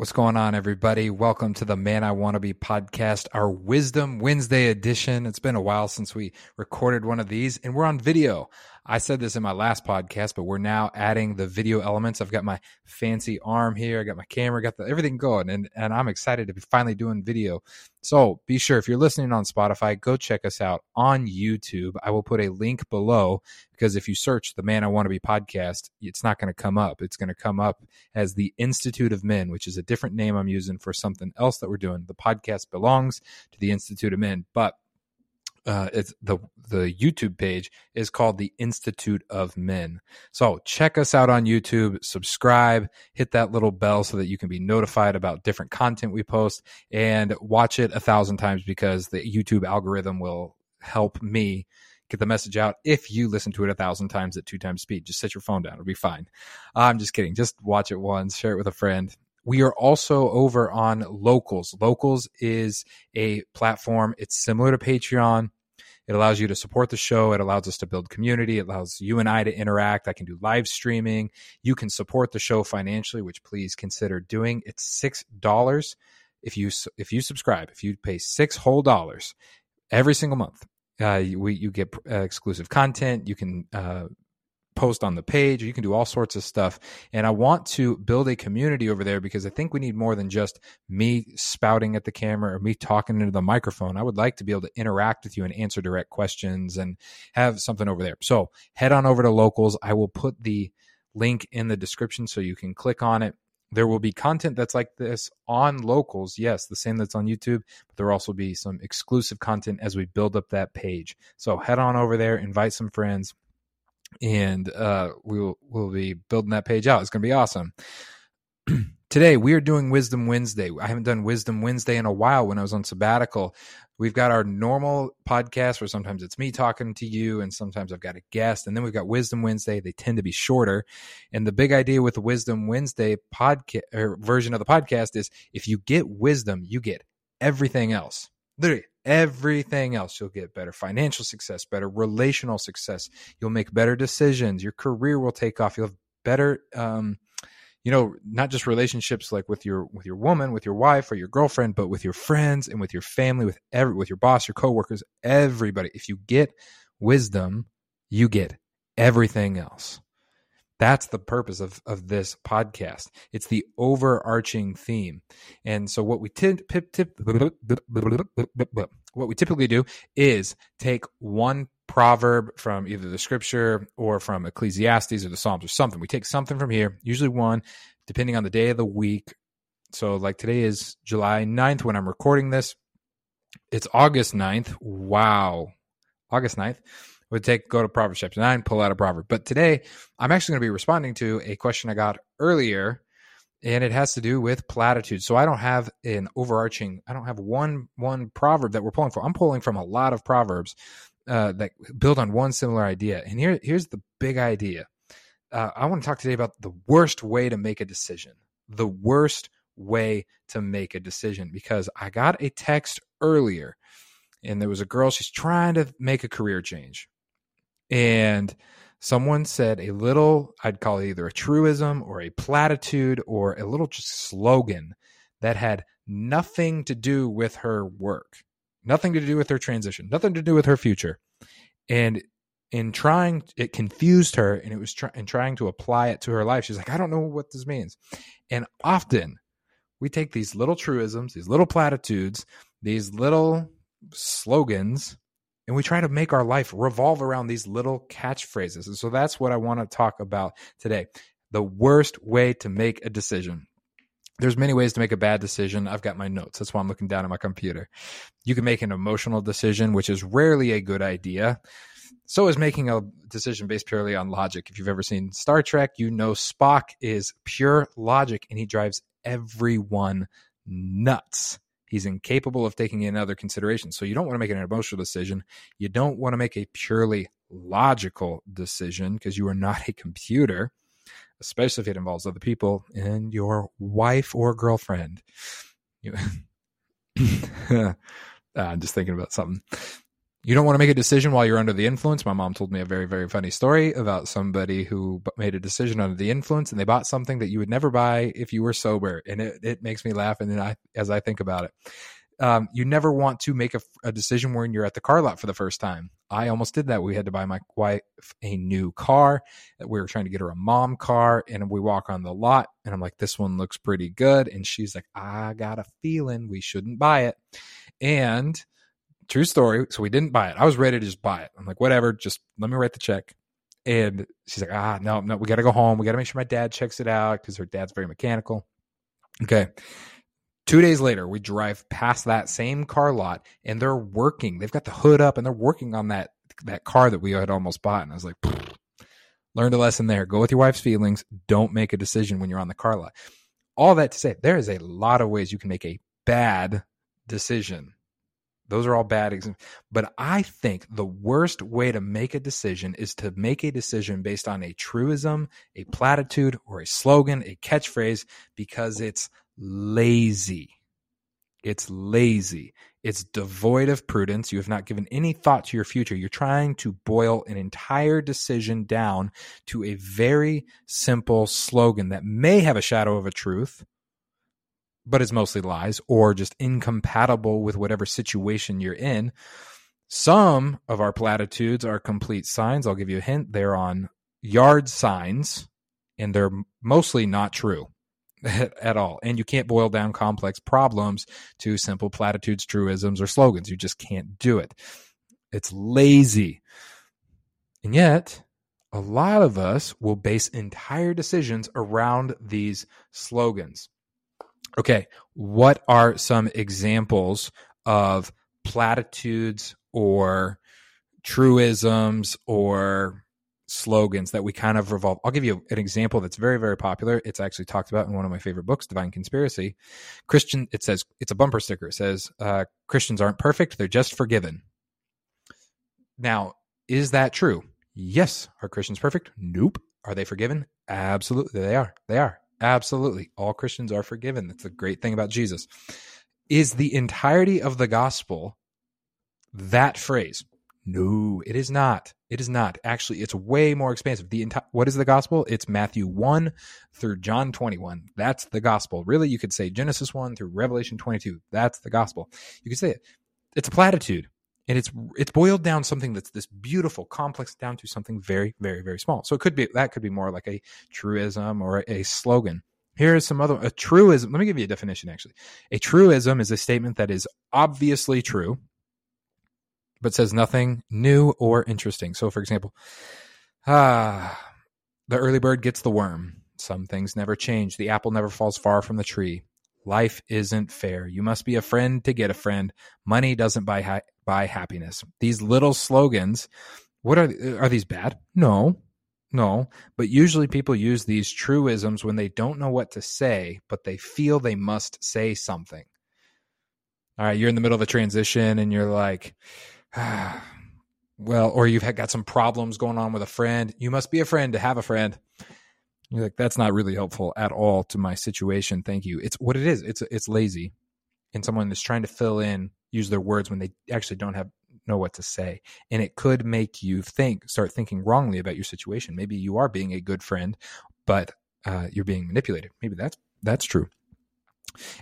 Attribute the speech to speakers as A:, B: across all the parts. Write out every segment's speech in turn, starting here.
A: What's going on, everybody? Welcome to the Man I Want to Be podcast, our Wisdom Wednesday edition. It's been a while since we recorded one of these, and we're on video. I said this in my last podcast, but we're now adding the video elements. I've got my fancy arm here, I got my camera, got the, everything going, and and I'm excited to be finally doing video. So be sure if you're listening on Spotify, go check us out on YouTube. I will put a link below because if you search the Man I Want to Be podcast, it's not going to come up. It's going to come up as the Institute of Men, which is a different name I'm using for something else that we're doing. The podcast belongs to the Institute of Men, but uh, it's the the YouTube page is called the Institute of Men. So check us out on YouTube, subscribe, hit that little bell so that you can be notified about different content we post, and watch it a thousand times because the YouTube algorithm will help me get the message out if you listen to it a thousand times at two times speed. Just set your phone down; it'll be fine. I'm just kidding. Just watch it once, share it with a friend, we are also over on Locals. Locals is a platform. It's similar to Patreon. It allows you to support the show. It allows us to build community. It allows you and I to interact. I can do live streaming. You can support the show financially, which please consider doing. It's six dollars if you if you subscribe. If you pay six whole dollars every single month, uh, we, you get uh, exclusive content. You can uh, post on the page. You can do all sorts of stuff. And I want to build a community over there because I think we need more than just me spouting at the camera or me talking into the microphone. I would like to be able to interact with you and answer direct questions and have something over there. So head on over to locals. I will put the link in the description so you can click on it. There will be content that's like this on locals. Yes, the same that's on YouTube, but there will also be some exclusive content as we build up that page. So head on over there, invite some friends, and uh, we'll we'll be building that page out. It's going to be awesome. Today we are doing Wisdom Wednesday. I haven't done Wisdom Wednesday in a while. When I was on sabbatical, we've got our normal podcast where sometimes it's me talking to you, and sometimes I've got a guest, and then we've got Wisdom Wednesday. They tend to be shorter, and the big idea with the Wisdom Wednesday podcast version of the podcast is if you get wisdom, you get everything else. Literally everything else. You'll get better financial success, better relational success. You'll make better decisions. Your career will take off. You'll have better, um, you know, not just relationships like with your with your woman, with your wife or your girlfriend, but with your friends and with your family, with every with your boss, your coworkers, everybody. If you get wisdom, you get everything else. That's the purpose of, of this podcast. It's the overarching theme. And so what we tip, tip, what we typically do is take one proverb from either the scripture or from Ecclesiastes or the Psalms or something. We take something from here, usually one, depending on the day of the week. So like today is July 9th when I'm recording this. It's August 9th. Wow. August 9th would take go to Proverbs chapter nine, pull out a proverb. But today, I'm actually going to be responding to a question I got earlier, and it has to do with platitudes. So I don't have an overarching. I don't have one one proverb that we're pulling from. I'm pulling from a lot of proverbs uh, that build on one similar idea. And here here's the big idea. Uh, I want to talk today about the worst way to make a decision. The worst way to make a decision because I got a text earlier and there was a girl she's trying to make a career change and someone said a little i'd call it either a truism or a platitude or a little just slogan that had nothing to do with her work nothing to do with her transition nothing to do with her future. And in trying it confused her and it was try, in trying to apply it to her life. She's like i don't know what this means. And often we take these little truisms these little platitudes these little slogans and we try to make our life revolve around these little catchphrases. And so that's what I want to talk about today. The worst way to make a decision. There's many ways to make a bad decision. I've got my notes. That's why I'm looking down at my computer. You can make an emotional decision, which is rarely a good idea. So is making a decision based purely on logic. If you've ever seen Star Trek, you know Spock is pure logic and he drives everyone nuts. He's incapable of taking in other considerations. So you don't want to make an emotional decision. You don't want to make a purely logical decision because you are not a computer, especially if it involves other people and your wife or girlfriend. Uh, I'm just thinking about something. You don't want to make a decision while you're under the influence. My mom told me a very, very funny story about somebody who made a decision under the influence and they bought something that you would never buy if you were sober. And it, it makes me laugh. And then I, as I think about it, um, you never want to make a, a, decision when you're at the car lot for the first time. I almost did that. We had to buy my wife a new car. We were trying to get her a mom car, and we walk on the lot, and I'm like, "This one looks pretty good," and she's like, "I got a feeling we shouldn't buy it." And true story. So we didn't buy it. I was ready to just buy it. I'm like, whatever, just let me write the check. And she's like, ah, no, no, we got to go home. We got to make sure my dad checks it out because her dad's very mechanical. Okay. Two days later, we drive past that same car lot and they're working. They've got the hood up and they're working on that that car that we had almost bought. And I was like, learned a lesson there. Go with your wife's feelings. Don't make a decision when you're on the car lot. All that to say, there is a lot of ways you can make a bad decision. Those are all bad examples. But I think the worst way to make a decision is to make a decision based on a truism, a platitude, or a slogan, a catchphrase, because it's lazy. It's lazy. It's devoid of prudence. You have not given any thought to your future. You're trying to boil an entire decision down to a very simple slogan that may have a shadow of a truth, but it's mostly lies or just incompatible with whatever situation you're in. Some of our platitudes are complete signs. I'll give you a hint. They're on yard signs and they're mostly not true at all. And you can't boil down complex problems to simple platitudes, truisms, or slogans. You just can't do it. It's lazy. And yet, a lot of us will base entire decisions around these slogans. Okay, what are some examples of platitudes or truisms or slogans that we kind of revolve. I'll give you an example that's very, very popular. It's actually talked about in one of my favorite books, Divine Conspiracy. Christian, it says, it's a bumper sticker. It says, uh, Christians aren't perfect, they're just forgiven. Now, is that true? Yes. Are Christians perfect? Nope. Are they forgiven? Absolutely. They are. They are. Absolutely. All Christians are forgiven. That's the great thing about Jesus. Is the entirety of the gospel that phrase? No, it is not. It is not. Actually, it's way more expansive. The entire what is the gospel? It's Matthew 1 through John 21. That's the gospel. Really, you could say Genesis 1 through Revelation 22. That's the gospel. You could say it. It's a platitude. And it's it's boiled down something that's this beautiful, complex down to something very, very, very small. So it could be that could be more like a truism or a, a slogan. Here is some other a truism. Let me give you a definition actually. A truism is a statement that is obviously true but says nothing new or interesting. So, for example, ah, the early bird gets the worm. Some things never change. The apple never falls far from the tree. Life isn't fair. You must be a friend to get a friend. Money doesn't buy ha- buy happiness. These little slogans, what are are these bad? No. No, but usually people use these truisms when they don't know what to say, but they feel they must say something. All right, you're in the middle of a transition and you're like, ah, well, or you've got some problems going on with a friend. You must be a friend to have a friend. You're like, that's not really helpful at all to my situation. Thank you. It's what it is. It's it's lazy, and someone is trying to fill in, use their words when they actually don't have know what to say, and it could make you think, start thinking wrongly about your situation. Maybe you are being a good friend, but uh, you're being manipulated. Maybe that's that's true.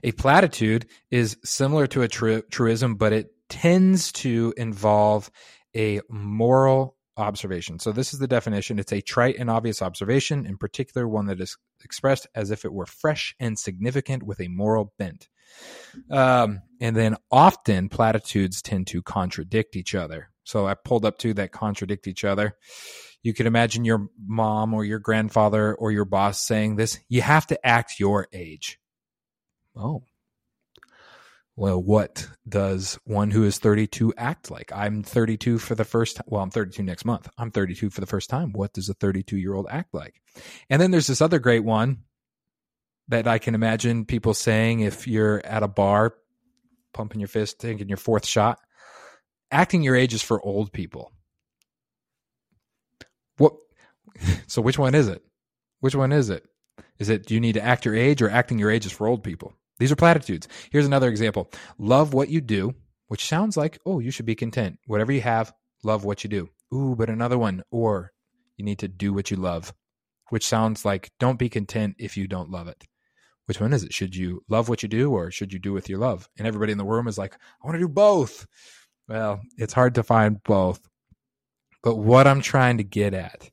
A: A platitude is similar to a tru- truism, but it tends to involve a moral observation. So, this is the definition it's a trite and obvious observation, in particular, one that is expressed as if it were fresh and significant with a moral bent. Um, and then often platitudes tend to contradict each other. So, I pulled up two that contradict each other. You could imagine your mom or your grandfather or your boss saying this you have to act your age. Oh, well, what does one who is 32 act like? I'm 32 for the first. Well, I'm 32 next month. I'm 32 for the first time. What does a 32 year old act like? And then there's this other great one that I can imagine people saying if you're at a bar, pumping your fist, taking your fourth shot. Acting your age is for old people. What? So which one is it? Which one is it? Is it do you need to act your age or acting your age is for old people? These are platitudes. Here's another example. Love what you do, which sounds like, oh, you should be content. Whatever you have, love what you do. Ooh, but another one, or you need to do what you love, which sounds like don't be content if you don't love it. Which one is it? Should you love what you do or should you do with your love? And everybody in the room is like, I want to do both. Well, it's hard to find both. But what I'm trying to get at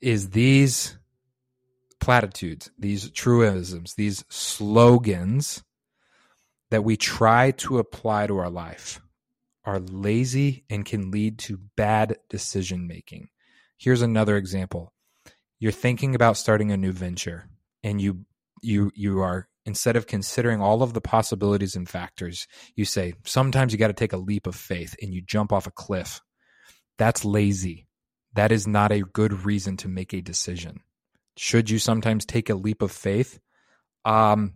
A: is these platitudes, these truisms, these slogans that we try to apply to our life are lazy and can lead to bad decision making. Here's another example. You're thinking about starting a new venture and you you you are instead of considering all of the possibilities and factors, you say sometimes you got to take a leap of faith and you jump off a cliff. That's lazy. That is not a good reason to make a decision. Should you sometimes take a leap of faith? Um,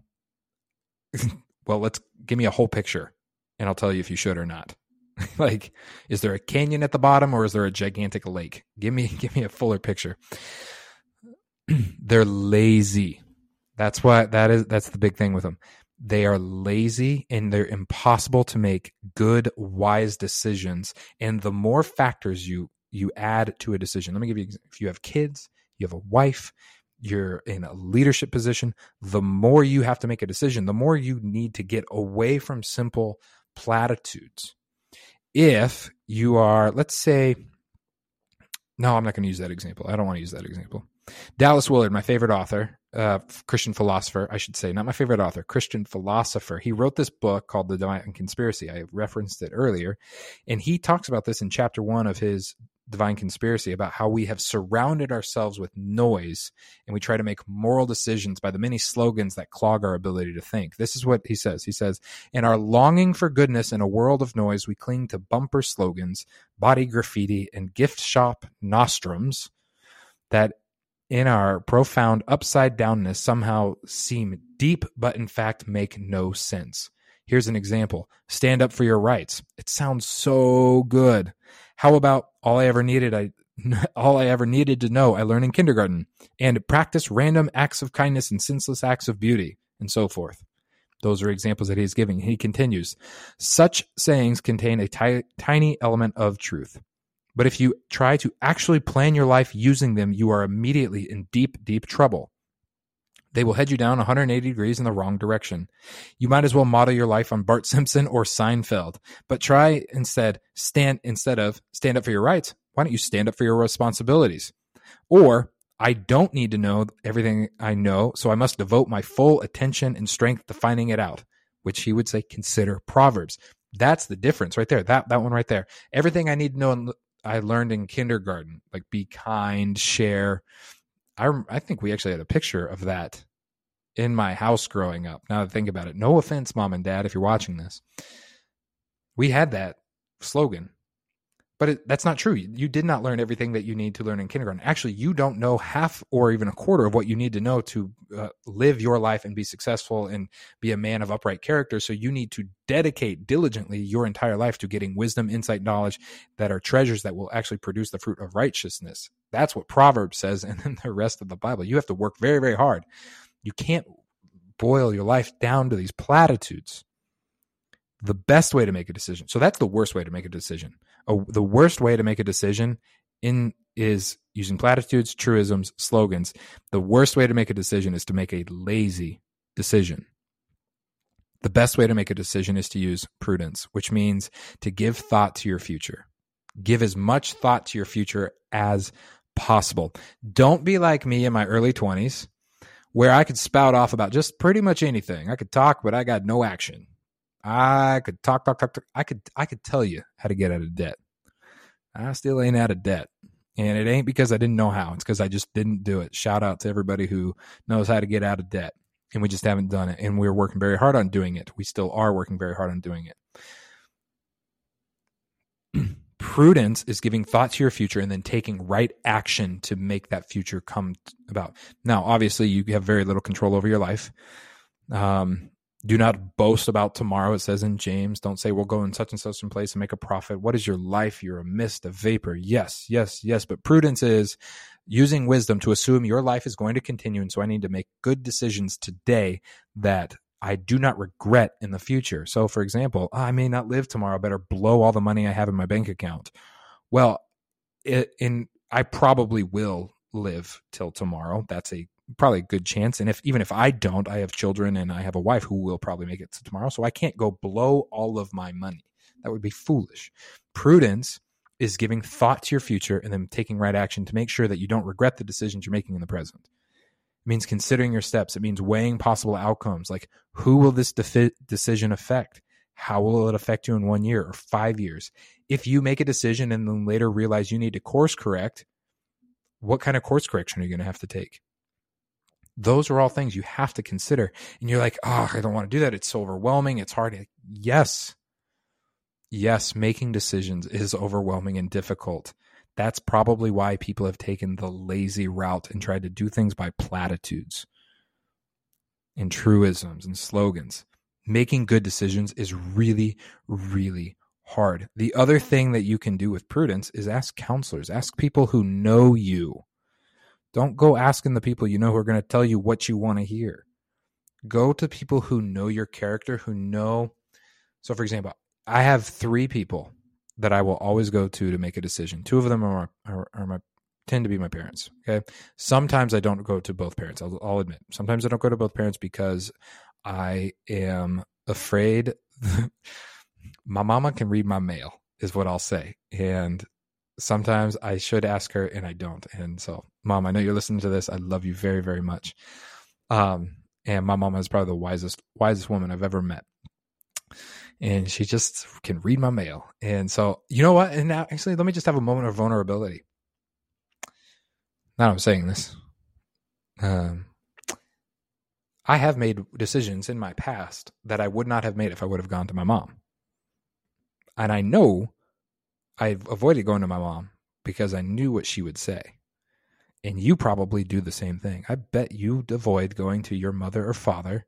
A: well, let's give me a whole picture and I'll tell you if you should or not. like, is there a canyon at the bottom or is there a gigantic lake? Give me, give me a fuller picture. They're lazy. That's what that is. That's the big thing with them. They are lazy and they're impossible to make good, wise decisions. And the more factors you you add to a decision, let me give you. If you have kids, you have a wife, you're in a leadership position, the more you have to make a decision, the more you need to get away from simple platitudes. If you are, let's say, no, I'm not going to use that example. I don't want to use that example. Dallas Willard, my favorite author, uh, Christian philosopher, I should say, not my favorite author, Christian philosopher. He wrote this book called The Divine Conspiracy. I referenced it earlier. And he talks about this in chapter one of his divine conspiracy about how we have surrounded ourselves with noise and we try to make moral decisions by the many slogans that clog our ability to think. This is what he says. He says, In our longing for goodness in a world of noise, we cling to bumper slogans, body graffiti, and gift shop nostrums that in our profound upside downness somehow seem deep, but in fact make no sense. Here's an example stand up for your rights. It sounds so good. How about all I ever needed? I all I ever needed to know I learned in kindergarten and practice random acts of kindness and senseless acts of beauty and so forth. Those are examples that he's giving. He continues, such sayings contain a t- tiny element of truth. But if you try to actually plan your life using them, you are immediately in deep, deep trouble. They will head you down 180 degrees in the wrong direction. You might as well model your life on Bart Simpson or Seinfeld, but try instead stand instead of stand up for your rights. Why don't you stand up for your responsibilities? Or I don't need to know everything I know, so I must devote my full attention and strength to finding it out, which he would say consider Proverbs. That's the difference right there. That that one right there. Everything I need to know I learned in kindergarten, like be kind, share. I I think we actually had a picture of that in my house growing up. Now that I think about it, no offense, mom and dad, if you're watching this, we had that slogan, but it, that's not true. You, did not learn everything that you need to learn in kindergarten. Actually, you don't know half or even a quarter of what you need to know to uh, live your life and be successful and be a man of upright character. So you need to dedicate diligently your entire life to getting wisdom, insight, knowledge that are treasures that will actually produce the fruit of righteousness. That's what Proverbs says, and then the rest of the Bible. You have to work very, very hard. You can't boil your life down to these platitudes the best way to make a decision. So that's the worst way to make a decision. The worst way to make a decision in is using platitudes, truisms, slogans. The worst way to make a decision is to make a lazy decision. The best way to make a decision is to use prudence, which means to give thought to your future. Give as much thought to your future as possible. Don't be like me in my early 20s where I could spout off about just pretty much anything. I could talk, but I got no action. I could talk, talk, talk, talk. I could, I could tell you how to get out of debt. I still ain't out of debt. And it ain't because I didn't know how. It's because I just didn't do it. Shout out to everybody who knows how to get out of debt. And we just haven't done it. And we're working very hard on doing it. We still are working very hard on doing it. Prudence is giving thought to your future and then taking right action to make that future come about. Now, obviously, you have very little control over your life. Um, do not boast about tomorrow. It says in James, don't say we'll go in such and such a place and make a profit. What is your life? You're a mist, a vapor. Yes, yes, yes. But prudence is using wisdom to assume your life is going to continue. And so I need to make good decisions today that I do not regret in the future. So, for example, ah, I may not live tomorrow. Better blow all the money I have in my bank account. Well, it, in I probably will live till tomorrow. That's a probably a good chance. And if even if I don't, I have children and I have a wife who will probably make it to tomorrow. So I can't go blow all of my money. That would be foolish. Prudence is giving thought to your future and then taking right action to make sure that you don't regret the decisions you're making in the present. It means considering your steps. It means weighing possible outcomes like who will this defi- decision affect? How will it affect you in one year or five years? If you make a decision and then later realize you need to course correct, what kind of course correction are you going to have to take? Those are all things you have to consider. And you're like, oh, I don't want to do that. It's so overwhelming. It's hard. Yes. Yes, making decisions is overwhelming and difficult. That's probably why people have taken the lazy route and tried to do things by platitudes and truisms and slogans. Making good decisions is really, really hard. The other thing that you can do with prudence is ask counselors, ask people who know you. Don't go asking the people you know who are going to tell you what you want to hear. Go to people who know your character, who know. So, for example, I have three people that I will always go to to make a decision. Two of them are, are, are my tend to be my parents. Okay. Sometimes I don't go to both parents. I'll, I'll admit. Sometimes I don't go to both parents because I am afraid my mama can read my mail, is what I'll say. And sometimes I should ask her and I don't. And so, mom, I know you're listening to this. I love you very, very much. Um, and my mom is probably the wisest, wisest woman I've ever met and she just can read my mail. And so, you know what? And now, actually, let me just have a moment of vulnerability. Now I'm saying this. Um, I have made decisions in my past that I would not have made if I would have gone to my mom. And I know I've avoided going to my mom because I knew what she would say. And you probably do the same thing. I bet you avoid going to your mother or father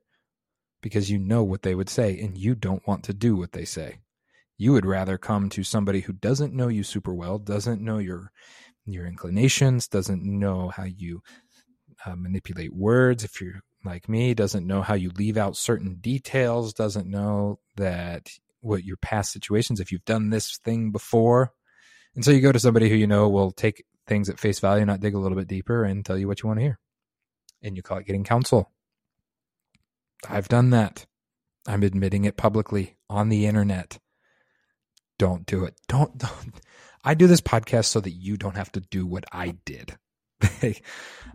A: because you know what they would say and you don't want to do what they say. You would rather come to somebody who doesn't know you super well, doesn't know your your inclinations, doesn't know how you uh, manipulate words if you're like me, doesn't know how you leave out certain details, doesn't know that what your past situations if you've done this thing before. And so you go to somebody who you know will take things at face value, not dig a little bit deeper and tell you what you want to hear. And you call it getting counsel. I've done that. I'm admitting it publicly on the internet. Don't do it. Don't, don't. I do this podcast so that you don't have to do what I did. and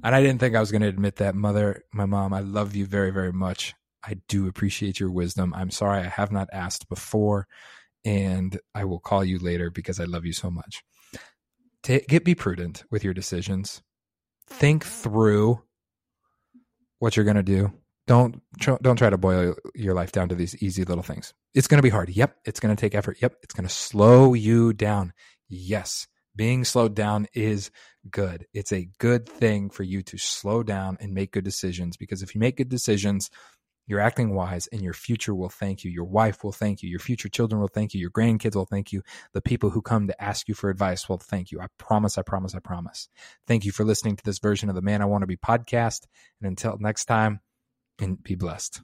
A: I didn't think I was going to admit that. Mother, my mom, I love you very, very much. I do appreciate your wisdom. I'm sorry I have not asked before, and I will call you later because I love you so much. Take, get be prudent with your decisions. Think mm-hmm. through what you're going to do don't don't try to boil your life down to these easy little things. It's going to be hard. Yep, it's going to take effort. Yep, it's going to slow you down. Yes, being slowed down is good. It's a good thing for you to slow down and make good decisions because if you make good decisions, you're acting wise and your future will thank you. Your wife will thank you. Your future children will thank you. Your grandkids will thank you. The people who come to ask you for advice will thank you. I promise, I promise, I promise. Thank you for listening to this version of the Man I Want to Be podcast. And until next time, and be blessed.